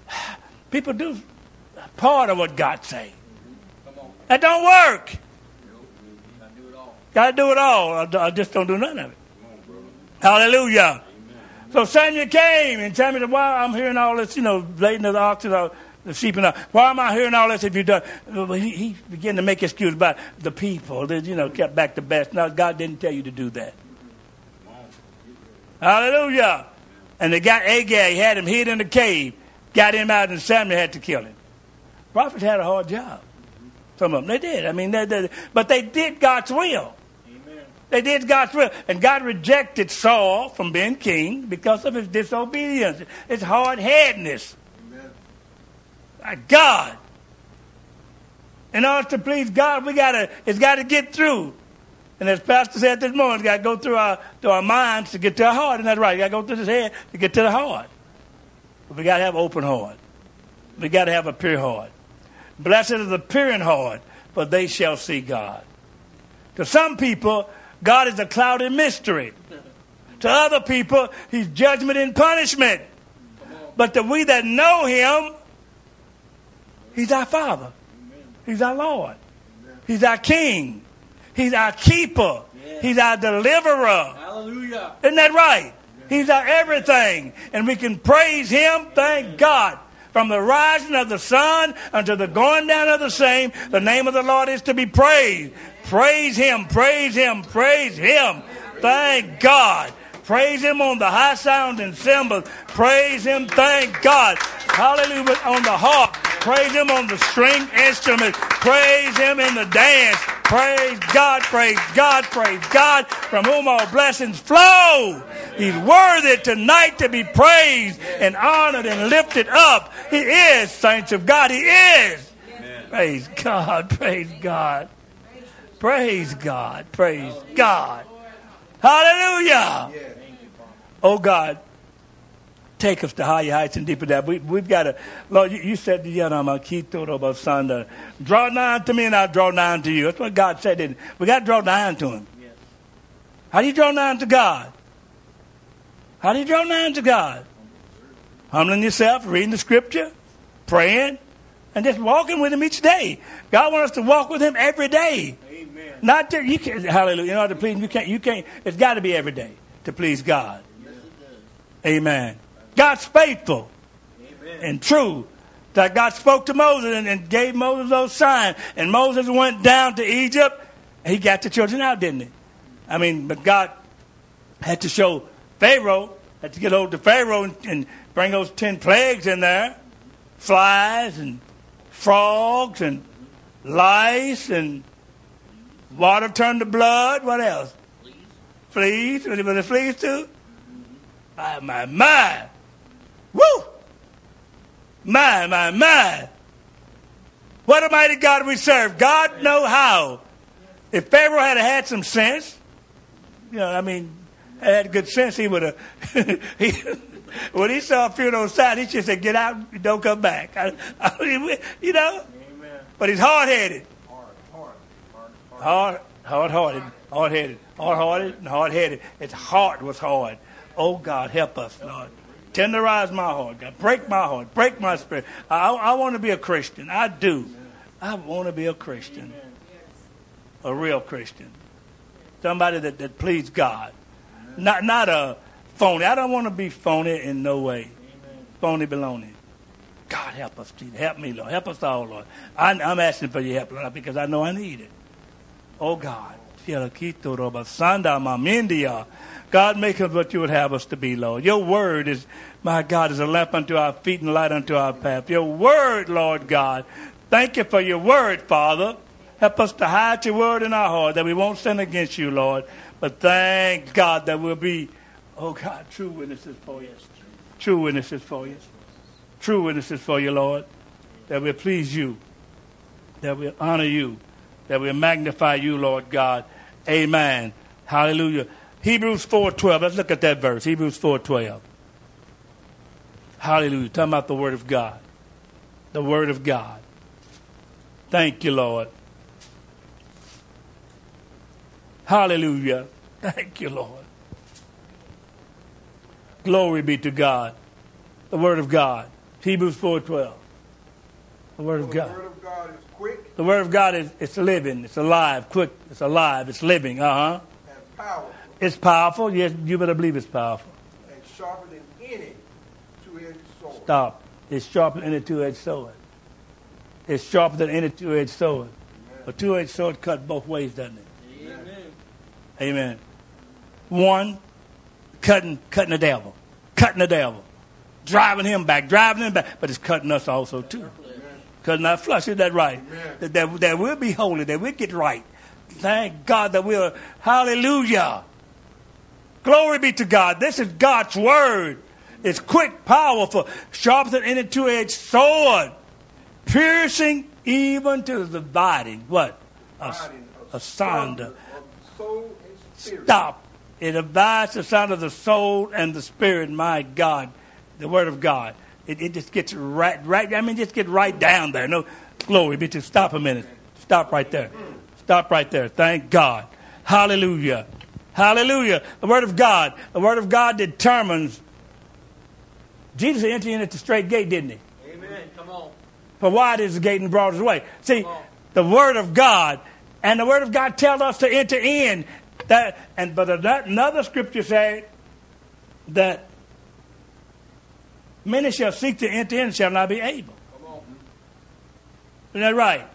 People do part of what God say. That don't work. Got to do it all. I, just don't do none of it. Hallelujah. So Samuel came, and Samuel said, "Why I'm hearing all this? You know, blading of the oxen, or the sheep, and all. Why am I hearing all this? If you done?" He, he began to make excuses about the people. That you know kept back the best. Now, God didn't tell you to do that. Hallelujah. And they got Agag, had him hid in the cave, got him out, and Samuel had to kill him. Prophets had a hard job. Some of them, they did. I mean, they, they, but they did God's will. They did God's will. And God rejected Saul from being king because of his disobedience, his hard headedness. God. In order to please God, we gotta it's gotta get through. And as Pastor said this morning, it's gotta go through our to our minds to get to our heart. and that's right? You gotta go through this head to get to the heart. But we gotta have open heart. We gotta have a pure heart. Blessed is the pure in heart, for they shall see God. To some people, God is a clouded mystery. To other people, He's judgment and punishment. But to we that know Him, He's our Father. He's our Lord. He's our King. He's our keeper. He's our deliverer. Hallelujah. Isn't that right? He's our everything. And we can praise Him, thank God. From the rising of the sun until the going down of the same, the name of the Lord is to be praised. Praise Him, praise Him, praise Him. Thank God. Praise Him on the high sounding cymbals. Praise Him, thank God. Hallelujah on the harp. Praise Him on the string instrument. Praise Him in the dance. Praise God, praise God, praise God, from whom all blessings flow. He's worthy tonight to be praised and honored and lifted up. He is, saints of God, He is. Praise God, praise God. Praise God, praise God. Hallelujah. Oh God, take us to higher heights and deeper depths. We, we've got to, Lord, you, you said, Sanda, draw nigh to me and I'll draw nigh to you. That's what God said. Didn't? We got to draw nigh to Him. How do you draw nigh to God? How do you draw nigh to God? Humbling yourself, reading the scripture, praying, and just walking with Him each day. God wants us to walk with Him every day. Not that you can't, hallelujah, in order to please Him, you can't, you can't, it's got to be every day to please God. Yes. Amen. God's faithful Amen. and true. That God spoke to Moses and, and gave Moses those signs. And Moses went down to Egypt. He got the children out, didn't he? I mean, but God had to show Pharaoh, had to get hold of Pharaoh and, and bring those ten plagues in there. Flies and frogs and lice and water turned to blood. What else? Please. Fleas. Was it fleas too? Mm-hmm. My, my, my. Woo! My, my, my. What a mighty God we serve. God know how. If Pharaoh had had some sense, you know, I mean, had good sense, he would have. he, when he saw a those signs, he just said, "Get out, don't come back." I, I, you know. Amen. But he's hard headed, hard, hard. hearted, hard headed, hard hearted, and hard headed. His heart was hard. Oh God, help us, Lord. Tenderize my heart, God. Break my heart. Break my spirit. I, I want to be a Christian. I do. I want to be a Christian. A real Christian. Somebody that, that please God. Not not a phony. I don't want to be phony in no way. Phony baloney. God help us, Jesus. Help me, Lord. Help us all, Lord. I, I'm asking for your help, Lord, because I know I need it. Oh God. God, make us what you would have us to be, Lord. Your word is, my God, is a lamp unto our feet and light unto our path. Your word, Lord God. Thank you for your word, Father. Help us to hide your word in our heart that we won't sin against you, Lord. But thank God that we'll be, oh God, true witnesses for you. True witnesses for you. True witnesses for you, Lord. That we'll please you. That we'll honor you. That we'll magnify you, Lord God. Amen. Hallelujah. Hebrews 4.12. Let's look at that verse. Hebrews 4.12. Hallelujah. Talking about the Word of God. The Word of God. Thank you, Lord. Hallelujah. Thank you, Lord. Glory be to God. The Word of God. Hebrews 4.12. The Word of God. The word of God is quick The Word of God is it's living, it's alive, quick, it's alive, it's living. Uh huh. and powerful It's powerful. Yes, you better believe it's powerful. and sharper than any two-edged sword. Stop. It's sharper than any two-edged sword. It's sharper than any two-edged sword. A two-edged sword cut both ways, doesn't it? Amen. Amen. One, cutting, cutting the devil, cutting the devil, driving him back, driving him back, but it's cutting us also too. Cutting our flesh, is that right? That, that, that we'll be holy, that we'll get right. Thank God that we'll, hallelujah. Glory be to God. This is God's word. It's quick, powerful, sharper than any two-edged sword, piercing even to the dividing, what? A, Dividing asunder. of soul and spirit. Stop. It divides the sound of the soul and the spirit. My God, the Word of God. It, it just gets right, right. I mean, just get right down there. No glory be to. Stop a minute. Stop right there. Stop right there. Thank God. Hallelujah. Hallelujah. The Word of God. The Word of God determines. Jesus entered in at the strait gate, didn't he? Amen. Come on. For wide is the gate and broad is the way. See, the word of God, and the word of God tells us to enter in. That and but ano- another scripture said that many shall seek to enter in and shall not be able. Isn't that right?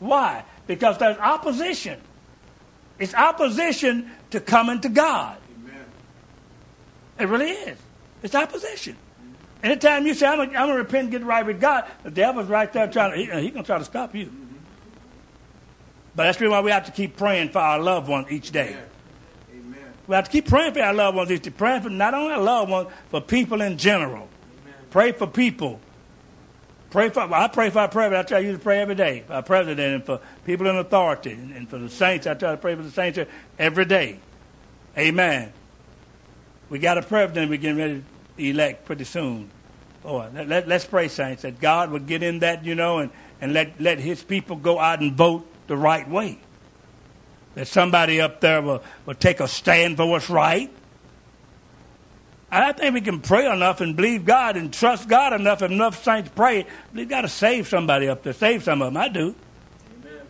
Why? Because there's opposition. It's opposition to coming to God. Amen. It really is. It's opposition. Anytime you say, I'm going to repent and get right with God, the devil's right there trying to, he, he's going to try to stop you. Mm-hmm. But that's the reason why we have to keep praying for our loved ones each day. Amen. We have to keep praying for our loved ones each day. Praying for not only our loved ones, but people in general. Pray for people. Pray for, I pray for our president. I try to to pray every day for our president and for people in authority and, for the saints. I try to pray for the saints every day. Amen. We got a president we're getting ready to elect pretty soon. Boy, let, let, us pray, saints, that God would get in that, you know, and, and let, let his people go out and vote the right way. That somebody up there will, will take a stand for what's right. And I think we can pray enough and believe God and trust God enough. If enough saints pray, believe God to save somebody up there. Save some of them. I do.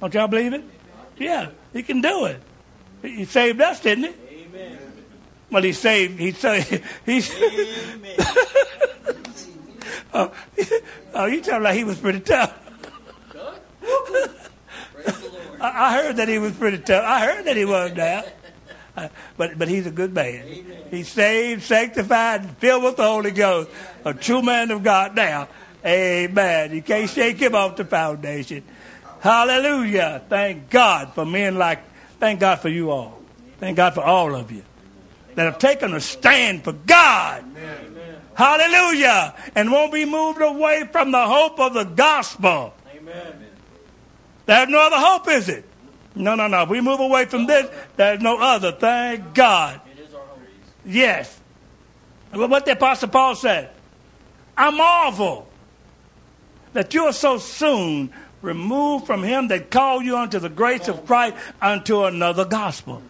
Don't y'all believe it? Yeah, He can do it. He saved us, didn't He? Amen. Well, He saved. He saved. He's. Amen. oh, oh, you tell like He was pretty tough. Good. Praise the Lord. I, I heard that He was pretty tough. I heard that He was now. But but He's a good man. He's saved, sanctified, and filled with the Holy Ghost. A true man of God now. Amen. You can't shake him off the foundation. Hallelujah. Thank God for men like, thank God for you all. Thank God for all of you that have taken a stand for God. Hallelujah. And won't be moved away from the hope of the gospel. Amen. There's no other hope, is it? No, no, no. If we move away from this, there's no other. Thank God. Yes. What the Apostle Paul said. I marvel that you are so soon removed from him that called you unto the grace of Christ unto another gospel,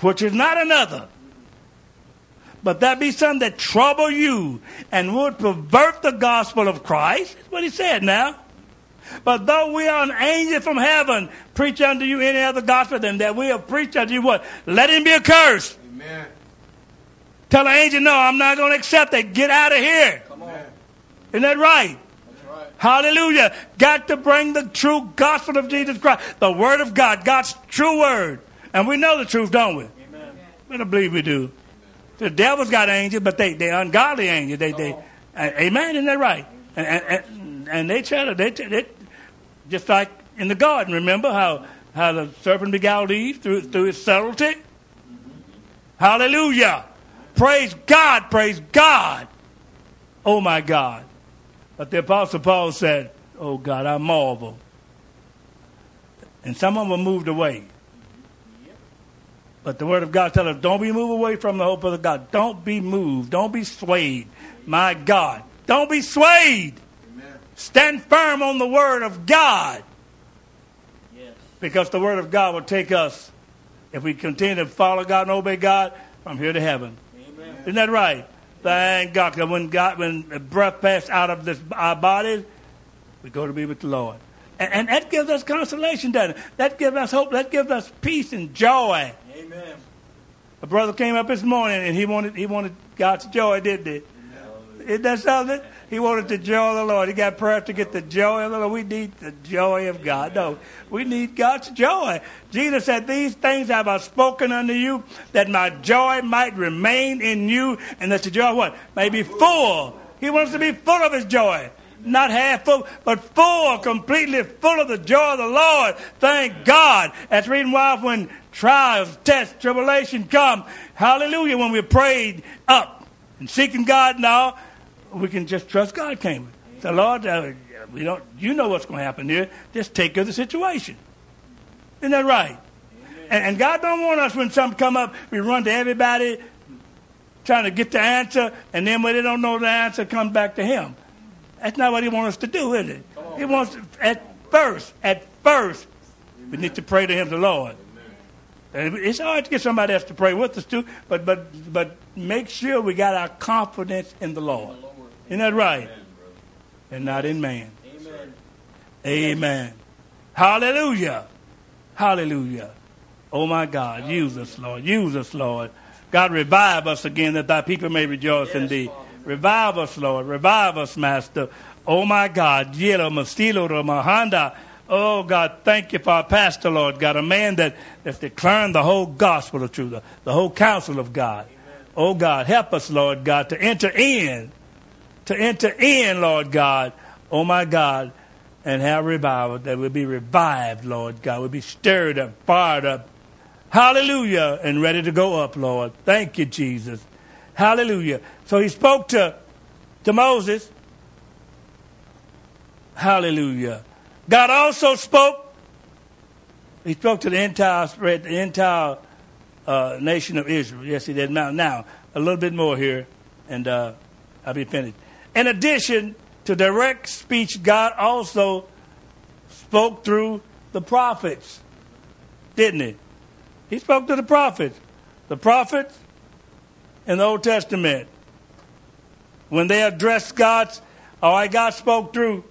which is not another. But that be some that trouble you and would pervert the gospel of Christ. That's what he said now. But though we are an angel from heaven, preach unto you any other gospel than that we have preached unto you what? Let him be accursed. Amen. Tell an angel, no, I'm not going to accept it. Get out of here. Come on. Isn't that right? That's right. Hallelujah. Got to bring the true gospel of Jesus Christ, the word of God, God's true word. And we know the truth, don't we? Amen. We don't believe we do. The devil's got angels, but they they ungodly angels. They they, amen. Isn't that right? And and, and, and they try to they, they just like in the garden. Remember how how the serpent beguiled Eve through through his subtlety. Hallelujah. Praise God. Praise God. Oh my God. But the Apostle Paul said, Oh God, I marvel. And some of them moved away. But the Word of God tells us, don't be moved away from the hope of the God. Don't be moved. Don't be swayed. My God. Don't be swayed. Stand firm on the Word of God. Yes. Because the Word of God will take us, if we continue to follow God and obey God, from here to heaven. Amen. Isn't that right? Thank God. 'Cause when God, when the breath passed out of this our bodies, we go to be with the Lord, and, and that gives us consolation, doesn't it? That gives us hope. That gives us peace and joy. Amen. A brother came up this morning and he wanted he wanted God's joy, didn't he? Isn't that something? He wanted the joy of the Lord. He got prayer to get the joy of the Lord. We need the joy of God. No, we need God's joy. Jesus said, These things have I spoken unto you, that my joy might remain in you, and that your joy what? May be full. He wants to be full of his joy. Not half full, but full, completely full of the joy of the Lord. Thank God. That's the reason why when trials, tests, tribulation come, hallelujah, when we're prayed up and seeking God now, we can just trust God, can't we? So, Lord, uh, we don't, you know what's going to happen here. Just take care of the situation. Isn't that right? And, and God don't want us when something come up, we run to everybody trying to get the answer, and then when they don't know the answer, come back to Him. That's not what He wants us to do, is it? He wants at first, at first, we need to pray to Him, the Lord. And it's hard to get somebody else to pray with us too, but but but make sure we got our confidence in the Lord. Isn't that right? And not in man. Amen. Amen. Hallelujah. Hallelujah. Oh my God. Use us, Lord. Use us, Lord. God, revive us again that thy people may rejoice in thee. Father. Revive us, Lord. Revive us, Master. Oh my God. Yelo mastilo ro mahanda. Oh God, thank you for our pastor, Lord God, a man that, that's declaring the whole gospel of truth, the, the whole counsel of God. Oh God, help us, Lord God, to enter in, to enter in, Lord God. Oh my God, and have revival, that we'll be revived, Lord God. We'll be stirred up, fired up. Hallelujah, and ready to go up, Lord. Thank you, Jesus. Hallelujah. So he spoke to, to Moses. Hallelujah. God also spoke. He spoke to the entire spread, the entire uh, nation of Israel. Yes, he did. Now, now a little bit more here, and uh, I'll be finished. In addition to direct speech, God also spoke through the prophets, didn't he? He spoke to the prophets. The prophets in the Old Testament, when they addressed God's, all right, God spoke through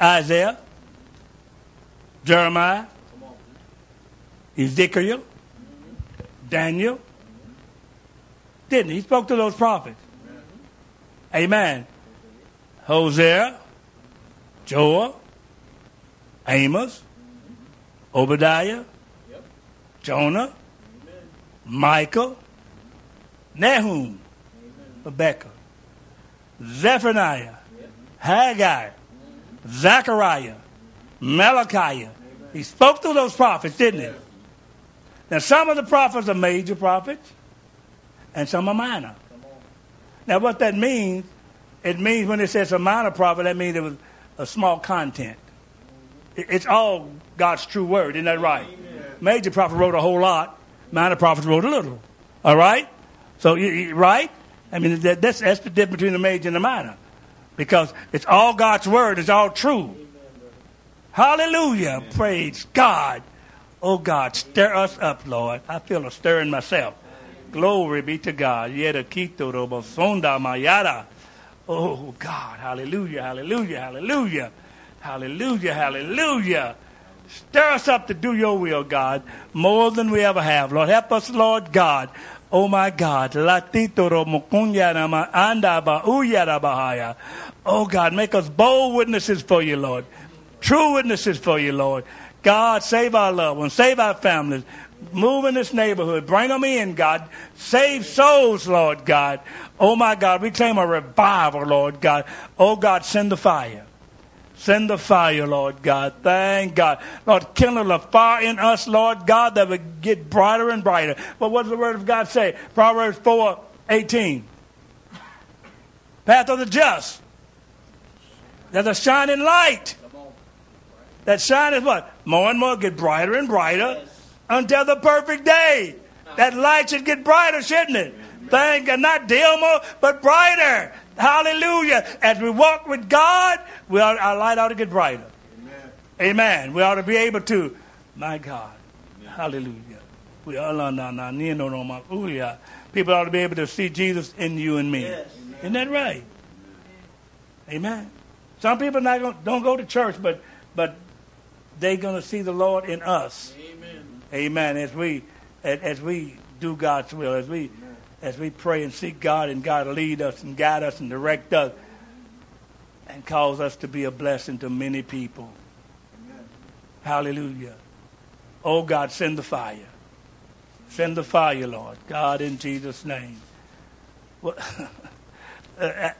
Isaiah, Jeremiah, Ezekiel, Daniel. Didn't he? He spoke to those prophets. Amen. Hosea, Joel, Amos, Obadiah, Jonah, Micah, Nahum, Rebecca, Zephaniah, Haggai, Zechariah, Malachi. He spoke to those prophets, didn't he? Now, some of the prophets are major prophets, and some are minor. Now, what that means, it means when it says a minor prophet, that means it was a small content. It's all God's true word, isn't that right? Major prophet wrote a whole lot, minor prophets wrote a little. All right? So, right? I mean, that's, that's the difference between the major and the minor. Because it's all God's word, it's all true. Hallelujah. Praise God. Oh God, stir us up, Lord. I feel a stirring myself. Glory be to God. Oh God, hallelujah, hallelujah, hallelujah, hallelujah, hallelujah. Stir us up to do your will, God, more than we ever have. Lord, help us, Lord God. Oh my God. Oh God, make us bold witnesses for you, Lord. True witnesses for you, Lord. God, save our loved ones, save our families. Move in this neighborhood. Bring them in, God. Save souls, Lord God. Oh my God, we claim a revival, Lord God. Oh God, send the fire. Send the fire, Lord God. Thank God. Lord, kindle a fire in us, Lord God, that would get brighter and brighter. But what does the Word of God say? Proverbs 4 18. Path of the just. There's a shining light. That shine is what? More and more, get brighter and brighter until the perfect day. That light should get brighter, shouldn't it? Thank God, not dimmer, oh, but brighter. Hallelujah. As we walk with God, we ought, our light ought to get brighter. Amen. Amen. We ought to be able to, my God. Amen. Hallelujah. We People ought to be able to see Jesus in you and me. Yes. Isn't that right? Amen. Some people not gonna, don't go to church, but but they're going to see the Lord in us. Amen. Amen. As we as, we do God's will, as we as we pray and seek God and God lead us and guide us and direct us and cause us to be a blessing to many people. Amen. Hallelujah. Oh God, send the fire. Send the fire, Lord. God, in Jesus' name. Well, at,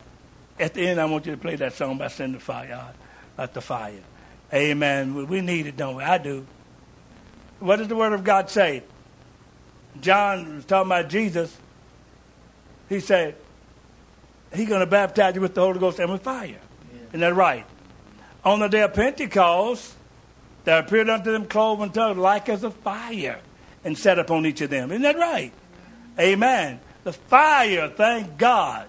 the end, I want you to play that song by Send the Fire. At the fire. Amen. We need it, don't we? I do. What does the Word of God say? John was talking about Jesus he said, He's going to baptize you with the Holy Ghost and with fire. Yeah. Isn't that right? On the day of Pentecost, there appeared unto them cloven tongues like as a fire and set upon each of them. Isn't that right? Amen. The fire, thank God,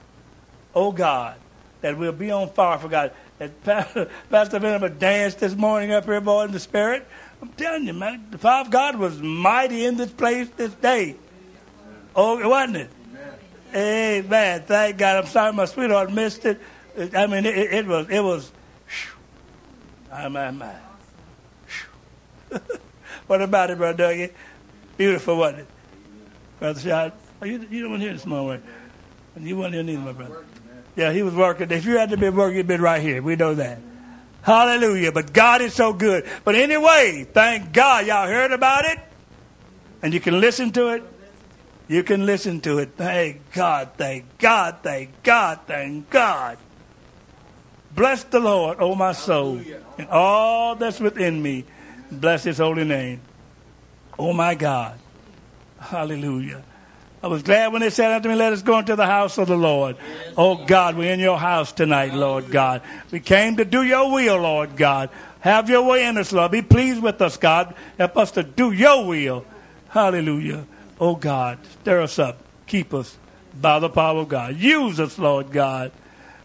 oh God, that we'll be on fire for God. That Pastor Venable danced this morning up here, boy, in the Spirit. I'm telling you, man, the fire of God was mighty in this place this day. Oh, wasn't it? Amen. Thank God. I'm sorry my sweetheart missed it. I mean, it, it was, it was, my, my, my. what about it, Brother Dougie? Beautiful, wasn't it? Brother Shot? Oh, you, you don't hear this morning. You weren't here neither, my brother. Yeah, he was working. If you had to be working, you'd been right here. We know that. Hallelujah. But God is so good. But anyway, thank God y'all heard about it. And you can listen to it you can listen to it. Thank God, thank God, thank God, thank God. Bless the Lord, O oh my soul, and all that's within me. Bless his holy name. Oh my God. Hallelujah. I was glad when they said unto me, Let us go into the house of the Lord. Oh God, we're in your house tonight, Lord God. We came to do your will, Lord God. Have your way in us, Lord. Be pleased with us, God. Help us to do your will. Hallelujah. Oh God, stir us up. Keep us by the power of God. Use us, Lord God,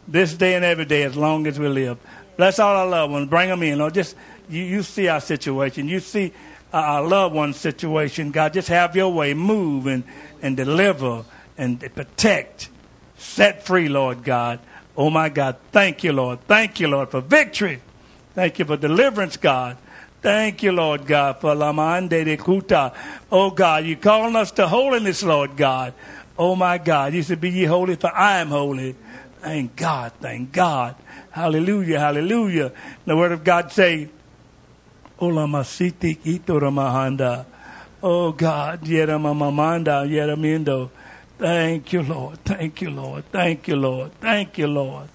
this day and every day as long as we live. Bless all our loved ones. Bring them in. Lord, just you, you see our situation. You see our loved one situation. God, just have your way. Move and, and deliver and protect. Set free, Lord God. Oh my God. Thank you, Lord. Thank you, Lord, for victory. Thank you for deliverance, God. Thank you, Lord God, for Lamande de Kuta. Oh God, you're calling us to holiness, Lord God. Oh my God, you said, Be ye holy, for I am holy. Thank God, thank God. Hallelujah, hallelujah. The word of God say, Olamasiti itoramahanda. Oh God, yeramamamanda, yeramindo. Thank you, Lord. Thank you, Lord. Thank you, Lord. Thank you, Lord.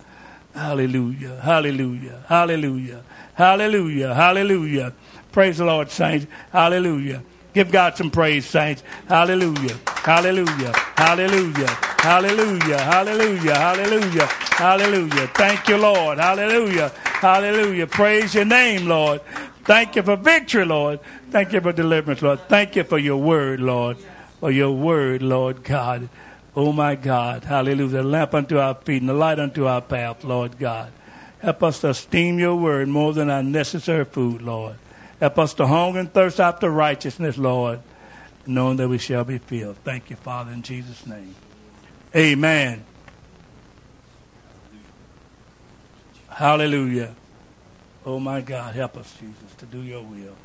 Hallelujah. Hallelujah. Hallelujah. Hallelujah. Hallelujah. Praise the Lord, saints. Hallelujah. Give God some praise, saints. Hallelujah. Hallelujah. Hallelujah. Hallelujah. Hallelujah. Hallelujah. Hallelujah. Thank you, Lord. Hallelujah. Hallelujah. Praise your name, Lord. Thank you for victory, Lord. Thank you for deliverance, Lord. Thank you for your word, Lord. For your word, Lord God. Oh my God. Hallelujah. A lamp unto our feet and a light unto our path, Lord God. Help us to esteem your word more than our necessary food, Lord. Help us to hunger and thirst after righteousness, Lord knowing that we shall be filled. Thank you, Father, in Jesus' name. Amen. Hallelujah. Oh, my God, help us, Jesus, to do your will.